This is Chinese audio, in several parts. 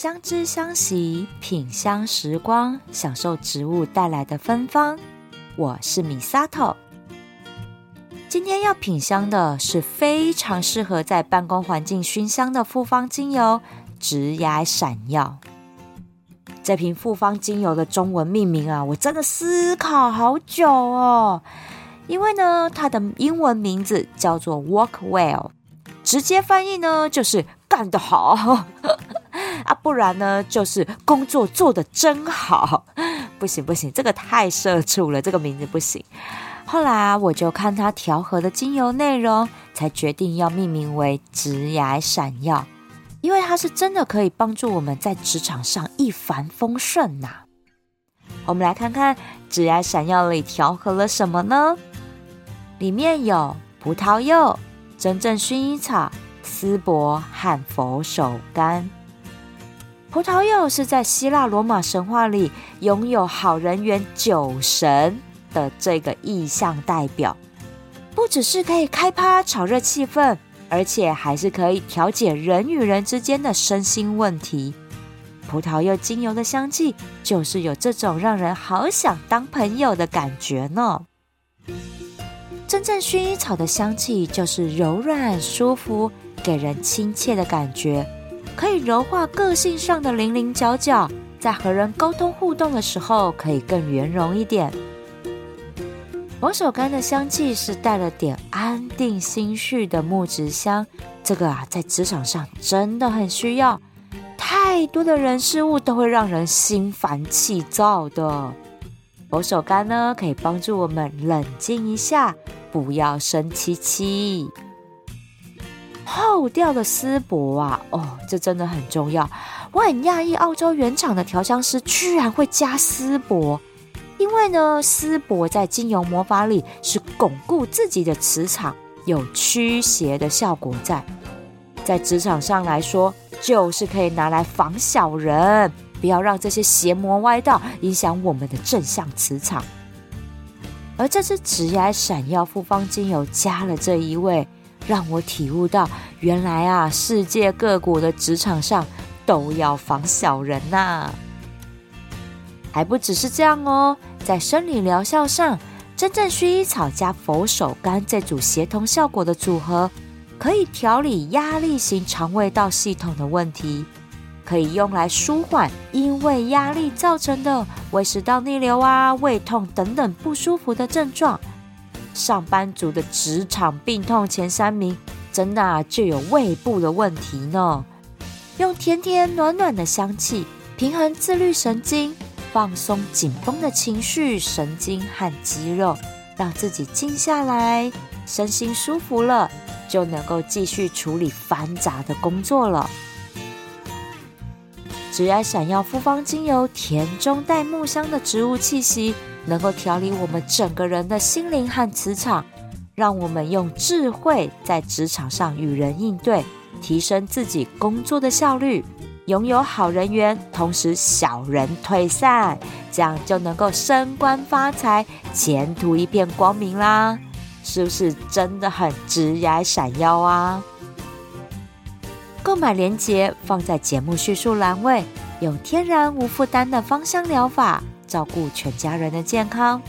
相知相惜，品香时光，享受植物带来的芬芳。我是 Misato。今天要品香的是非常适合在办公环境熏香的复方精油——职涯闪耀。这瓶复方精油的中文命名啊，我真的思考好久哦。因为呢，它的英文名字叫做 Work Well，直接翻译呢就是干得好。啊，不然呢，就是工作做得真好。不行不行，这个太社畜了，这个名字不行。后来啊，我就看它调和的精油内容，才决定要命名为直牙闪耀，因为它是真的可以帮助我们在职场上一帆风顺呐、我们来看看直牙闪耀里调和了什么呢？里面有葡萄柚、真正薰衣草、丝柏和佛手柑。葡萄柚是在希腊罗马神话里拥有好人缘酒神的这个意象代表，不只是可以开趴炒热气氛，而且还是可以调解人与人之间的身心问题。葡萄柚精油的香气就是有这种让人好想当朋友的感觉呢。真正薰衣草的香气就是柔软舒服，给人亲切的感觉。可以柔化个性上的棱棱角角，在和人沟通互动的时候，可以更圆融一点。佛手柑的香气是带了点安定心绪的木质香，这个啊，在职场上真的很需要。太多的人事物都会让人心烦气躁的，佛手柑呢，可以帮助我们冷静一下，不要生气气。后调的丝柏啊，哦，这真的很重要。我很讶异，澳洲原厂的调香师居然会加丝柏，因为呢，丝柏在精油魔法里是巩固自己的磁场，有驱邪的效果在。在职场上来说，就是可以拿来防小人，不要让这些邪魔歪道影响我们的正向磁场。而这支职涯闪耀复方精油加了这一味。让我体悟到，原来啊，世界各国的职场上都要防小人呐、啊。还不只是这样哦，在生理疗效上，真正薰衣草加佛手柑这组协同效果的组合，可以调理压力型肠胃道系统的问题，可以用来舒缓因为压力造成的胃食道逆流啊、胃痛等等不舒服的症状。上班族的职场病痛前三名，真啊，就有胃部的问题呢。用甜甜暖暖的香气，平衡自律神经，放松紧绷的情绪、神经和肌肉，让自己静下来，身心舒服了，就能够继续处理繁杂的工作了。只要闪耀复方精油，甜中带木香的植物气息。能够调理我们整个人的心灵和磁场，让我们用智慧在职场上与人应对，提升自己工作的效率，拥有好人缘，同时小人退散，这样就能够升官发财，前途一片光明啦！是不是真的很职涯闪耀啊？购买链接放在节目叙述栏位，有天然无负担的芳香疗法。照顾全家人的健康，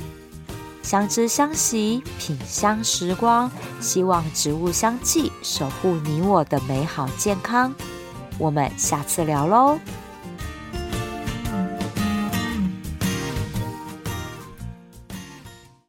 相知相惜，品香时光，希望植物香气守护你我的美好健康。我们下次聊喽。